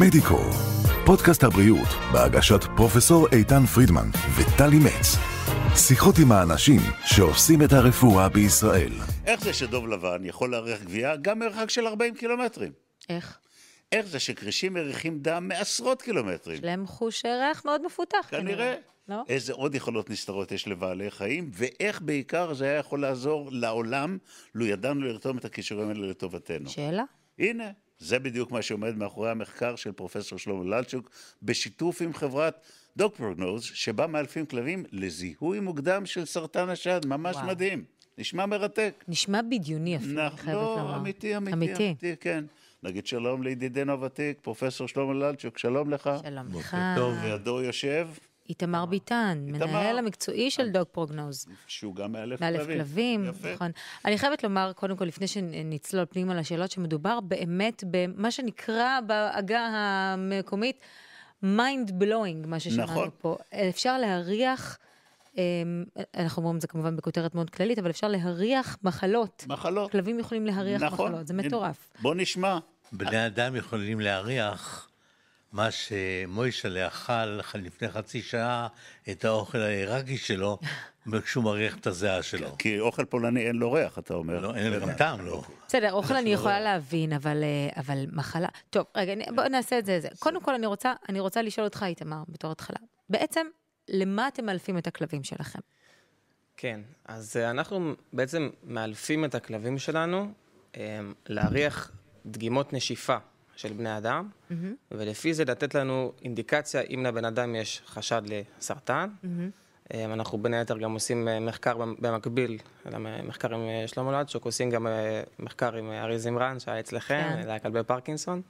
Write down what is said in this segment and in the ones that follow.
מדיקו, פודקאסט הבריאות בהגשת פרופסור איתן פרידמן וטלי מצ. שיחות עם האנשים שעושים את הרפואה בישראל. איך זה שדוב לבן יכול לארח גבייה גם מרחק של 40 קילומטרים? איך? איך זה שכרישים מריחים דם מעשרות קילומטרים? יש להם חוש ריח מאוד מפותח. כנראה. לא? איזה עוד יכולות נסתרות יש לבעלי חיים, ואיך בעיקר זה היה יכול לעזור לעולם, לו ידענו לרתום את הכישורים האלה לטובתנו. שאלה? הנה, זה בדיוק מה שעומד מאחורי המחקר של פרופסור שלמה ללצ'וק, בשיתוף עם חברת דוק פרוגנוז, שבה מאלפים כלבים לזיהוי מוקדם של סרטן השד, ממש וואו. מדהים. נשמע מרתק. נשמע בדיוני אפילו, אני נכון, חייבת לומר. לא, אמיתי, אמיתי, אמיתי. אמיתי, כן. נגיד שלום לידידנו הוותיק, פרופסור שלמה ללצ'וק, שלום לך. שלום לך. טוב. לידו יושב, איתמר ביטן, איתמר. מנהל המקצועי של דוג פרוגנוז. שהוא גם מאלף מאלף כלבים. כלבים, יפה. נכון. אני חייבת לומר, קודם כל, לפני שנצלול פנימה לשאלות, שמדובר באמת במה שנקרא בעגה המקומית mind blowing, מה ששמענו נכון. פה. אפשר להריח, אמ, אנחנו אומרים את זה כמובן בכותרת מאוד כללית, אבל אפשר להריח מחלות. מחלות. כלבים יכולים להריח נכון. מחלות, זה מטורף. בוא נשמע. בני אדם יכולים להריח מה שמוישלה אכל לפני חצי שעה, את האוכל העיראקי שלו, כשהוא מריח את הזיעה שלו. כי אוכל פולני אין לו ריח, אתה אומר. לא, אין גם טעם, לא. בסדר, אוכל אני יכולה להבין, אבל, אה, אבל מחלה... טוב, רגע, אני- בוא נעשה את זה. זה. קודם כל, אני רוצה, אני רוצה לשאול אותך, איתמר, בתור התחלה. בעצם, למה אתם מאלפים את הכלבים שלכם? כן, אז אה, אנחנו בעצם מאלפים את הכלבים שלנו אה, להריח דגימות נשיפה של בני אדם, ולפי זה לתת לנו אינדיקציה אם לבן אדם יש חשד לסרטן. אה, אנחנו בין היתר גם עושים אה, מחקר במ- במקביל, למחקר עם אה, שלמה לצ'וק, עושים גם מחקר עם ארי זמרן שהיה אצלכם, כן. זה כלבי פרקינסון.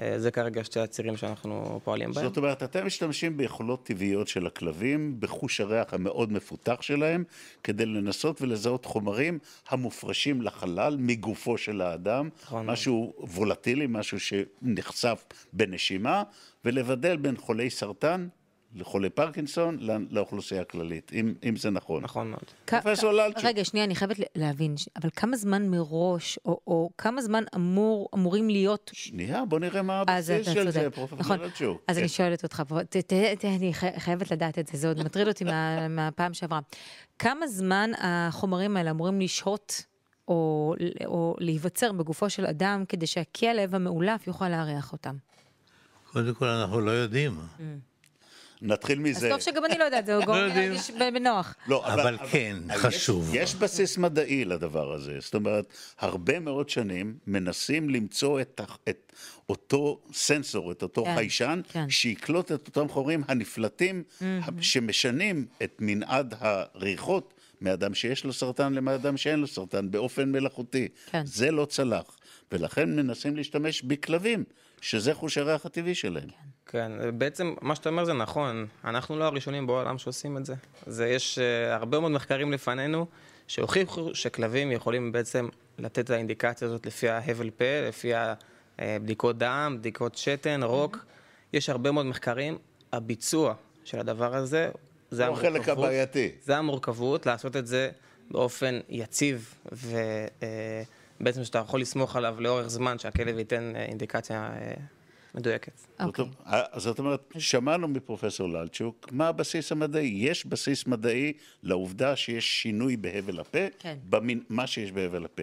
אה, זה כרגע שתי הצירים שאנחנו פועלים בהם. זאת אומרת, אתם משתמשים ביכולות טבעיות של הכלבים, בחוש הריח המאוד מפותח שלהם, כדי לנסות ולזהות חומרים המופרשים לחלל מגופו של האדם, נכון. משהו וולטילי, משהו שנחשף בנשימה, ולבדל בין חולי סרטן לחולי פרקינסון לא- לאוכלוסייה הכללית, אם, אם זה נכון. נכון מאוד. פרופסור ללצ'וק. רגע, שנייה, אני חייבת להבין, ש- אבל כמה זמן מראש, או, או כמה זמן אמור, אמורים להיות... שנייה, בוא נראה מה אז הבסיס של צודק. זה, פרופסור נכון. ללצ'וק. אז כן. אני שואלת אותך, ת, ת, ת, אני חי- חייבת לדעת את זה, זה עוד מטריד אותי מה, מהפעם שעברה. כמה זמן החומרים האלה אמורים לשהות או, או להיווצר בגופו של אדם כדי שהכלב המאולף יוכל להריח אותם? קודם כל, אנחנו לא יודעים. נתחיל אז מזה. טוב שגם אני לא יודעת, זה גורם לי יודעים. להרגיש בנוח. לא, אבל כן, יש- חשוב. יש בסיס מדעי לדבר הזה. זאת אומרת, הרבה מאוד שנים מנסים למצוא את, את אותו סנסור, את אותו כן, חיישן, כן. שיקלוט את אותם חומרים הנפלטים, שמשנים את מנעד הריחות מאדם שיש לו סרטן לאדם שאין לו סרטן, באופן מלאכותי. כן. זה לא צלח, ולכן מנסים להשתמש בכלבים, שזה חוש הריח הטבעי שלהם. כן, בעצם מה שאתה אומר זה נכון, אנחנו לא הראשונים בעולם שעושים את זה. זה יש uh, הרבה מאוד מחקרים לפנינו שהוכיחו שכלבים יכולים בעצם לתת את האינדיקציה הזאת לפי ההבל פה, לפי הבדיקות דם, בדיקות שתן, רוק. יש הרבה מאוד מחקרים, הביצוע של הדבר הזה, זה הוא החלק המורכבות. הבעייתי. זה המורכבות, לעשות את זה באופן יציב, ובעצם שאתה יכול לסמוך עליו לאורך זמן, שהכלב ייתן אה, אינדיקציה אה, מדויקת. אוקיי. אז זאת אומרת, שמענו מפרופסור ללצ'וק, מה הבסיס המדעי? יש בסיס מדעי לעובדה שיש שינוי בהבל הפה, כן. במין, מה שיש בהבל הפה.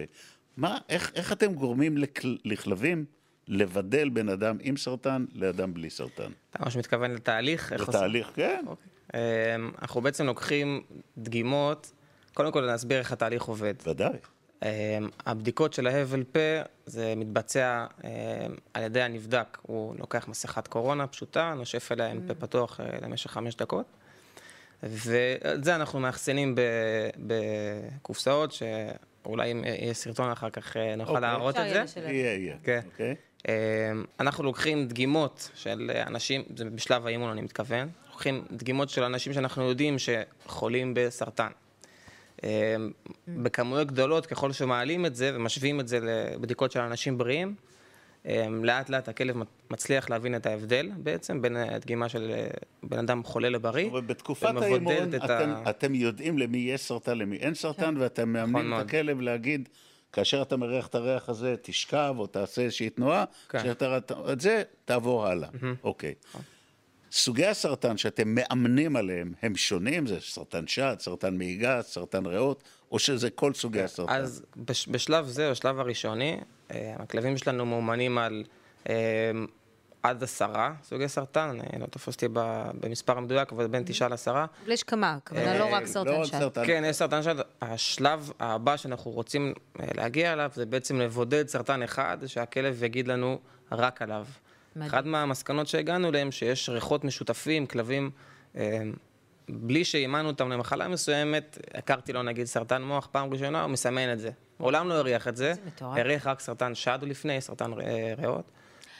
מה, איך, איך אתם גורמים לכל, לכלבים לבדל בין אדם עם סרטן לאדם בלי סרטן? אתה ממש מתכוון לתהליך? זה עושים? כן. אמ, אנחנו בעצם לוקחים דגימות, קודם כל להסביר איך התהליך עובד. ודאי. אמ, הבדיקות של ההבל פה, זה מתבצע אמ, על ידי הנבדק. הוא לוקח מסכת קורונה פשוטה, נושף אליה עם פה פתוח אה, למשך חמש דקות. ואת זה אנחנו מאחסנים בקופסאות, שאולי אם יהיה סרטון אחר כך אה, נוכל אוקיי. להראות את יהיה זה. יהיה, יהיה. כן. אוקיי? אמ, אנחנו לוקחים דגימות של אנשים, זה בשלב האימון אני מתכוון, לוקחים דגימות של אנשים שאנחנו יודעים שחולים בסרטן. אמ, בכמויות גדולות, ככל שמעלים את זה ומשווים את זה לבדיקות של אנשים בריאים, אמ, לאט לאט הכלב מצליח להבין את ההבדל בעצם בין הדגימה של אה, בן אדם חולה לבריא. בתקופת האימון את אתם, ה- אתם יודעים למי יש סרטן, למי אין סרטן, ואתם מאמנים את. הכלב להגיד, כאשר אתה מריח את הריח הזה, תשכב או תעשה איזושהי תנועה, כן. כשאתה את זה, תעבור הלאה. אוקיי. סוגי הסרטן שאתם מאמנים עליהם הם שונים? זה סרטן שד, סרטן מעי גס, סרטן ריאות, או שזה כל סוגי הסרטן? אז בש, בשלב זה, בשלב הראשוני, אה, הכלבים שלנו מאומנים על אה, עד עשרה סוגי סרטן, אני לא תופס אותי במספר המדויק, אבל בין תשעה לעשרה. אבל יש כמה, הכוונה לא רק לא סרטן רק שד. סרטן. כן, יש סרטן שד. השלב הבא שאנחנו רוצים אה, להגיע אליו, זה בעצם לבודד סרטן אחד, שהכלב יגיד לנו רק עליו. מדהים. אחת מהמסקנות שהגענו אליהן, שיש ריחות משותפים, כלבים, אה, בלי שאימנו אותם למחלה מסוימת, הכרתי לו נגיד סרטן מוח פעם ראשונה, הוא מסמן את זה. מעולם לא הריח את זה, מטורף. הריח רק סרטן שד לפני, סרטן אה, ריאות.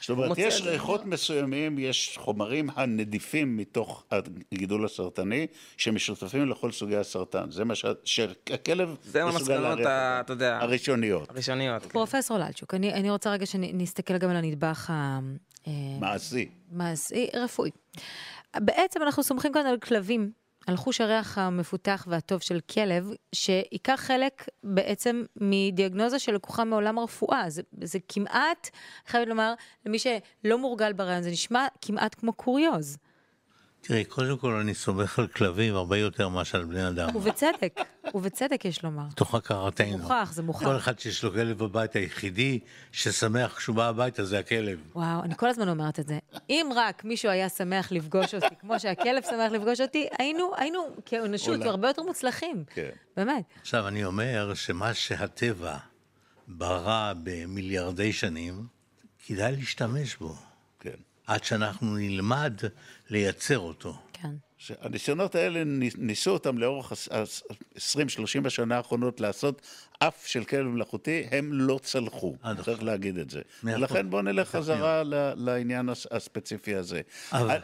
זאת אומרת, יש. ריחות מסוימים, יש חומרים הנדיפים מתוך הגידול הסרטני, שמשותפים לכל סוגי הסרטן. זה מה ש- שהכלב זה מסוגל המסקנות. אתה יודע. הראשוניות. הראשוניות. כן. פרופסור ללצ'וק, אני, אני רוצה רגע שנסתכל גם על הנדבך ה... אה, מעשי. מעשי, רפואי. בעצם אנחנו סומכים כאן על כלבים, על חוש הריח המפותח והטוב של כלב, שייקח חלק בעצם מדיאגנוזה שלקוחה מעולם הרפואה. זה, זה כמעט, חייבת לומר, למי שלא מורגל ברעיון, זה נשמע כמעט כמו קוריוז. תראי, קודם כל אני סומך על כלבים הרבה יותר מאשר על בני אדם. ובצדק, ובצדק יש לומר. תוך הכרתנו. מוכח, זה מוכח. כל אחד שיש לו כלב בבית, היחידי ששמח כשהוא בא הביתה זה הכלב. וואו, אני כל הזמן אומרת את זה. אם רק מישהו היה שמח לפגוש אותי, כמו שהכלב שמח לפגוש אותי, היינו, היינו כאנושות. הרבה יותר מוצלחים. כן. באמת. עכשיו, אני אומר שמה שהטבע ברא במיליארדי שנים, כדאי להשתמש בו, כן. עד שאנחנו נלמד לייצר אותו. כן. הניסיונות האלה, ניס- ניסו אותם לאורך ה-20-30 השנה האחרונות לעשות אף של כלב מלאכותי, הם לא צלחו, אה, נכון. צריך להגיד את זה. ולכן בואו נלך חזרה ל- לעניין הס- הספציפי הזה. אבל-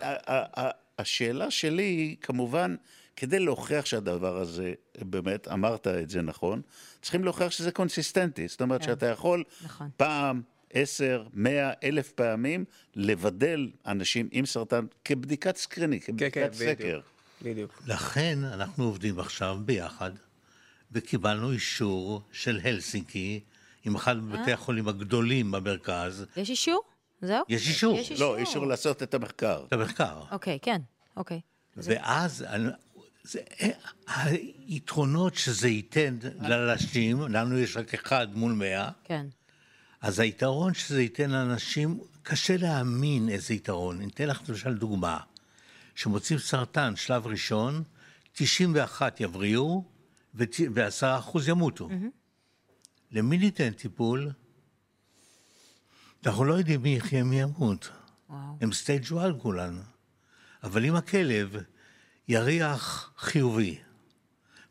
השאלה שלי היא, כמובן, כדי להוכיח שהדבר הזה, באמת, אמרת את זה נכון, צריכים להוכיח שזה קונסיסטנטי. זאת אומרת שאתה יכול נכון. פעם, עשר, מאה, אלף פעמים, לבדל אנשים עם סרטן כבדיקת סקריני, כן, כבדיקת כן, סקר. בדיוק. בדיוק. לכן אנחנו עובדים עכשיו ביחד, וקיבלנו אישור של הלסינקי, עם אחד מבתי החולים הגדולים במרכז, יש אישור? זהו? יש אישור. יש לא, אישור לעשות את המחקר. את המחקר. אוקיי, כן, אוקיי. ואז אני- זה, היתרונות שזה ייתן לאנשים, לנו יש רק אחד מול מאה, כן. אז היתרון שזה ייתן לאנשים, קשה להאמין איזה יתרון. אני אתן לך למשל דוגמה. כשמוצאים סרטן שלב ראשון, 91 יבריאו ו-10 אחוז ימותו. למי ניתן טיפול? אנחנו לא יודעים מי יחיה מי ימות. וואו. הם סטייג' 1 כולנו. אבל אם הכלב יריח חיובי,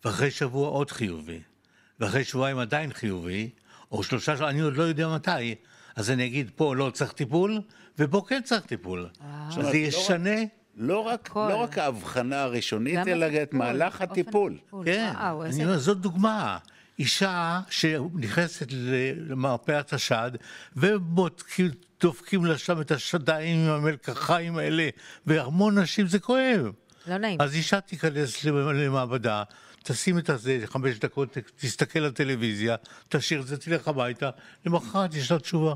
ואחרי שבוע עוד חיובי, ואחרי שבועיים עדיין חיובי, או שלושה שבועות, אני עוד לא יודע מתי, אז אני אגיד, פה לא צריך טיפול, ופה כן צריך טיפול. אז אומרת, זה לא רק- ישנה, לא רק, הכל. לא רק ההבחנה הראשונית, אלא הטיפול, את מהלך הטיפול. הטיפול. כן. וואו, אני איזה... אומר, זאת דוגמה. אישה שנכנסת למרפאת השד, ובודקים, דופקים לה שם את השדיים עם המלקחיים האלה, והמון נשים זה כואב. לא נעים. אז אישה תיכנס למעבדה, תשים את הזה חמש דקות, תסתכל על טלוויזיה, תשאיר את זה, תלך הביתה, למחרת יש לה תשובה.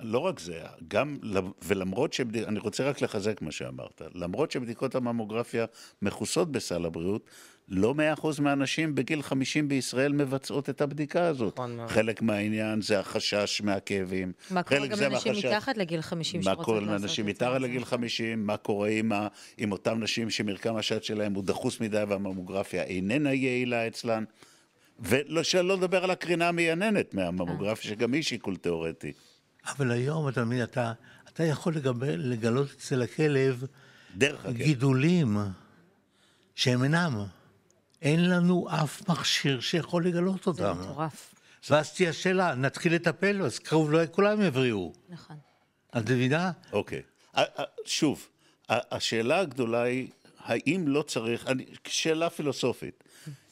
לא רק זה, גם, ולמרות שבד... אני רוצה רק לחזק מה שאמרת, למרות שבדיקות הממוגרפיה מכוסות בסל הבריאות, לא מאה אחוז מהנשים בגיל 50 בישראל מבצעות את הבדיקה הזאת. נכון מאוד. חלק מהעניין זה החשש מהכאבים. מה קורה חלק גם לנשים מהחשש- מתחת לגיל 50 מה שרוצות קורה לעשות לנשים את זה? מתחת לגיל 50, מה קורה עם, ה... עם אותן נשים שמרקם השד שלהם הוא דחוס מדי והממוגרפיה איננה יעילה אצלן. ושלא לדבר על הקרינה המייננת מהממוגרפיה, שגם היא שיקול תיאורטי. אבל היום, אתה מבין, אתה, אתה יכול לגבל, לגלות אצל הכלב דרך אגב. גידולים שהם אינם. אין לנו אף מכשיר שיכול לגלות זה אותם. מטורף. ואז תהיה שאלה, נתחיל לטפל, אז קרוב לא כולם יבריאו. נכון. את מבינה? אוקיי. שוב, השאלה הגדולה היא, האם לא צריך, אני- שאלה פילוסופית.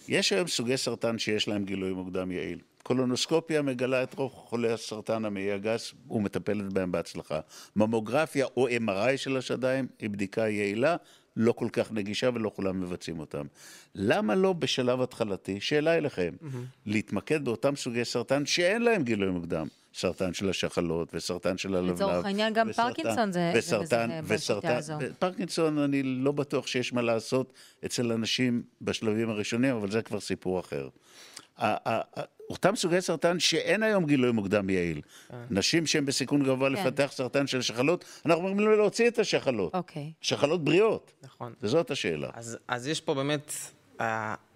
יש היום סוגי סרטן שיש להם גילוי מוקדם יעיל. קולונוסקופיה מגלה את רוב חולי הסרטן המעי הגס ומטפלת בהם בהצלחה. ממוגרפיה או MRI של השדיים היא בדיקה יעילה, לא כל כך נגישה ולא כולם מבצעים אותם. למה לא בשלב התחלתי, שאלה אליכם, להתמקד באותם סוגי סרטן שאין להם גילוי מוקדם? סרטן של השחלות, וסרטן של הלבלב. לצורך העניין, גם וסרטן- פרקינסון זה- זה וסרטן, מזהה בשיטה וסרטן, הזו. פרקינסון, אני לא בטוח שיש מה לעשות אצל אנשים בשלבים הראשונים, אבל זה כבר סיפור אחר. אותם סוגי סרטן שאין היום גילוי מוקדם יעיל. נשים שהן בסיכון גבוה כן. לפתח סרטן של שחלות, אנחנו אומרים לו להוציא את השחלות. אוקיי. שחלות בריאות. נכון. וזאת השאלה. אז, יש פה באמת,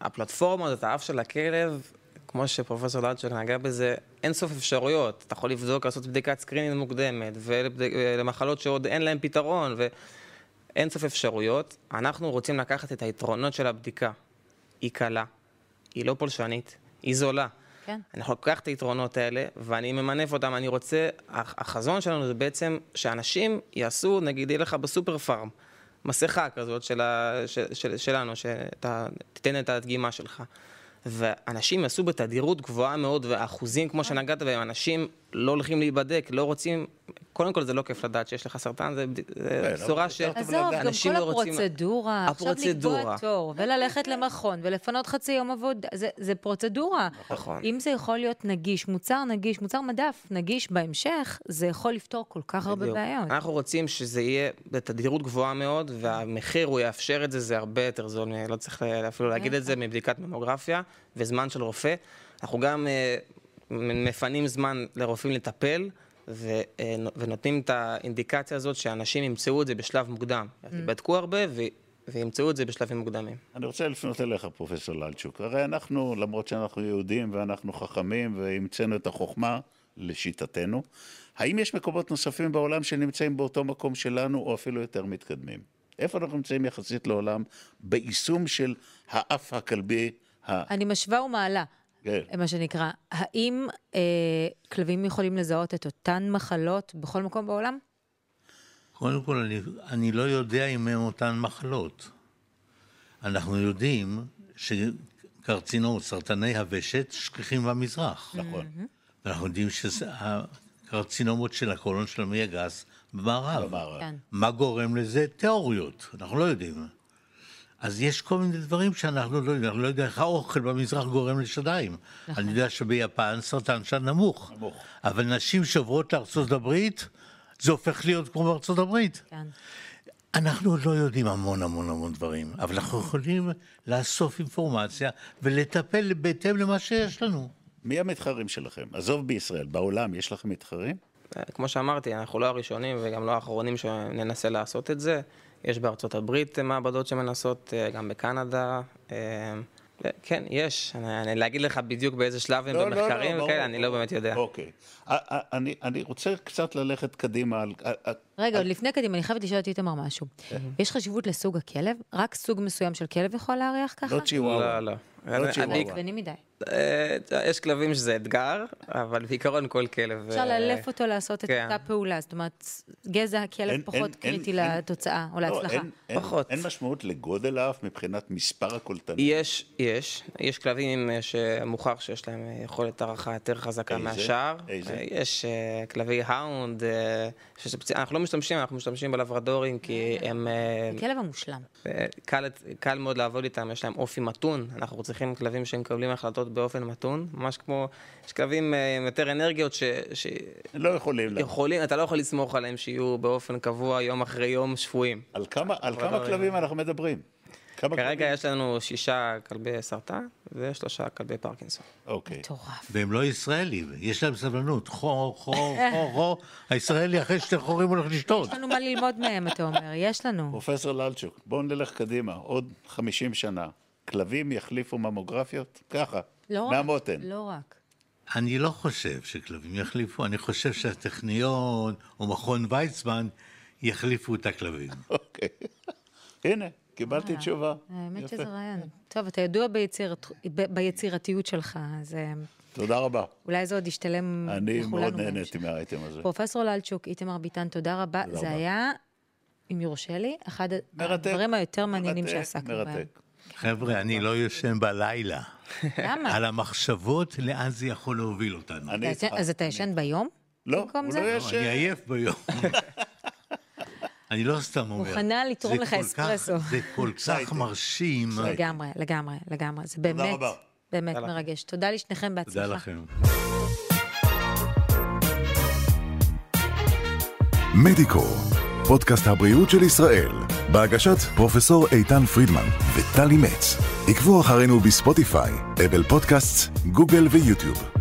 הפלטפורמה הזאת, האף של הכלב, כמו שפרופסור לאצ'וק נגע בזה, אין סוף אפשרויות. אתה יכול לבדוק, לעשות בדיקת screening מוקדמת, ולמחלות שעוד אין להן פתרון, ואין סוף אפשרויות. אנחנו רוצים לקחת את היתרונות של הבדיקה. היא קלה, היא לא פולשנית, היא זולה. כן. אני יכול לקחת את היתרונות האלה, ואני ממנף אותם. אני רוצה, הח- החזון שלנו זה בעצם שאנשים יעשו, נגיד, יהיה לך בסופר פארם, מסכה כזאת של ה, של, של, שלנו, שאתה תיתן את הדגימה שלך. ואנשים יעשו בתדירות גבוהה מאוד, והאחוזים, כמו שנגעת בהם, אנשים לא הולכים להיבדק, לא רוצים... קודם כל, זה לא כיף לדעת שיש לך סרטן, זה כן, בשורה ש... עזוב, גם כל לא רוצים- הפרוצדורה, עכשיו. לקבוע תור, וללכת למכון, ולפנות חצי יום עבודה, זה, זה פרוצדורה. נכון. אם זה יכול להיות נגיש, מוצר נגיש, מוצר מדף נגיש בהמשך, זה יכול לפתור כל כך הרבה. בעיות. אנחנו רוצים שזה יהיה בתדירות גבוהה מאוד, והמחיר הוא יאפשר את זה, זה הרבה יותר זול, לא צריך אפילו להגיד את זה, מבדיקת ממוגרפיה וזמן של רופא. אנחנו גם אה, מפנים זמן לרופאים לטפל. ו- אה, ונותנים את האינדיקציה הזאת שאנשים ימצאו את זה בשלב מוקדם. יבדקו הרבה ו- וימצאו את זה בשלבים מוקדמים. אני רוצה לפנות אליך, פרופסור ללצ'וק. הרי אנחנו, למרות שאנחנו יהודים ואנחנו חכמים והמצאנו את החוכמה, לשיטתנו, האם יש מקומות נוספים בעולם שנמצאים באותו מקום שלנו, או אפילו יותר מתקדמים? איפה אנחנו נמצאים יחסית לעולם ביישום של האף הכלבי? ה... אני משווה ומעלה, כן. מה שנקרא. האם אה, כלבים יכולים לזהות את אותן מחלות בכל מקום בעולם? קודם כל, אני, אני לא יודע אם הם אותן מחלות. אנחנו יודעים שקרצינום, סרטני הוושט, שכיחים במזרח. נכון. ואנחנו יודעים שהקרצינומות של הקולון של המעי הגס במערב. במערב. כן. מה גורם לזה? תיאוריות, אנחנו לא יודעים. אז יש כל מיני דברים שאנחנו לא יודעים, אנחנו לא יודעים איך האוכל במזרח גורם לשדיים. אני יודע שביפן סרטן שד נמוך. נמוך. אבל נשים שעוברות לארצות הברית, זה הופך להיות כמו בארצות הברית. כן. אנחנו עוד לא יודעים המון המון המון דברים, אבל אנחנו יכולים לאסוף אינפורמציה ולטפל בהתאם למה שיש לנו. מי המתחרים שלכם? עזוב בישראל, בעולם יש לכם מתחרים? אה, כמו שאמרתי, אנחנו לא הראשונים וגם לא האחרונים שננסה לעשות את זה. יש בארצות הברית מעבדות שמנסות, אה, גם בקנדה. אה, כן, יש. אני, אני להגיד לך בדיוק באיזה שלב הם במחקרים ברור, וכאלה, אני לא ברור. באמת יודע. אוקיי. אני, אני רוצה קצת ללכת קדימה רגע, עוד לפני קדימה, אני חייבת לשאול את איתמר משהו. יש חשיבות לסוג הכלב? רק סוג מסוים של כלב יכול לארח ככה? לא צ'יוואווה. לא, לא. לא אני- צ'יוואווה. קטנים מדי. אה, יש כלבים שזה אתגר, אבל בעיקרון כל כלב... אפשר אה, לאלף אותו לעשות את כן. אותה פעולה, זאת אומרת, גזע הכלב פחות קריטי לתוצאה או לא, להצלחה. פחות. אין משמעות לגודל האף מבחינת מספר הקולטנים. יש, יש. יש כלבים אה, שמוכח שיש להם יכולת הערכה יותר חזקה? מהשאר. איזה? יש כלבי האונד, אנחנו לא משתמשים, אנחנו משתמשים בלברדורים כי הם... אה, הכלב המושלם. אה, קל, קל מאוד לעבוד איתם, יש להם אופי מתון, אנחנו צריכים כלבים שמקבלים החלטות באופן מתון, ממש כמו, יש כלבים אה, עם יותר אנרגיות ש, לא יכולים. לה- שיכולים, אתה לא יכול לסמוך עליהם שיהיו באופן קבוע, יום אחרי יום, שפויים. על כמה על כמה כלבים אנחנו מדברים? כמה כרגע כלבים? יש לנו שישה כלבי סרטן ושלושה כלבי פרקינסון. אוקיי. מטורף. והם לא ישראלים, יש להם סבלנות. חור, חור, חור, חור. הישראלי אחרי שתי חורים הולך לשתות. יש לנו מה ללמוד מהם, אתה אומר, יש לנו. פרופסור ללצ'וק, בואו נלך קדימה, עוד 50 שנה. כלבים יחליפו ממוגרפיות? ככה. לא רק. מהמותן. לא רק. אני לא חושב שכלבים יחליפו, אני חושב שהטכניון או מכון ויצמן יחליפו את הכלבים. אוקיי. הנה, קיבלתי תשובה. האמת. שזה רעיון. טוב, אתה ידוע ביצירתיות שלך, אז אה, תודה רבה. אולי זה עוד ישתלם אני מאוד. נהניתי מהאייטם הזה. פרופסור ללצ'וק, איתמר ביטן, תודה רבה. זה. היה, אם יורשה לי, אחד מרתק. הדברים היותר מעניינים שעסקנו בהם. מרתק. חבר'ה, אני לא ישן בלילה. למה? על המחשבות לאן זה יכול להוביל אותנו. אז אתה ישן ביום? לא, הוא? לא לא, ישן. אני עייף ביום. אני לא סתם אומר. מוכנה לתרום זה לך כך- אספרסו. זה כל כך. מרשים. לגמרי, לגמרי, לגמרי. זה באמת. באמת. מרגש. תודה לשניכם, בהצלחה. תודה לכם. מדיקו, פודקאסט הבריאות של ישראל, בהגשת פרופסור איתן פרידמן וטלי מצ. עקבו אחרינו בספוטיפיי, אפל פודקאסט, גוגל ויוטיוב.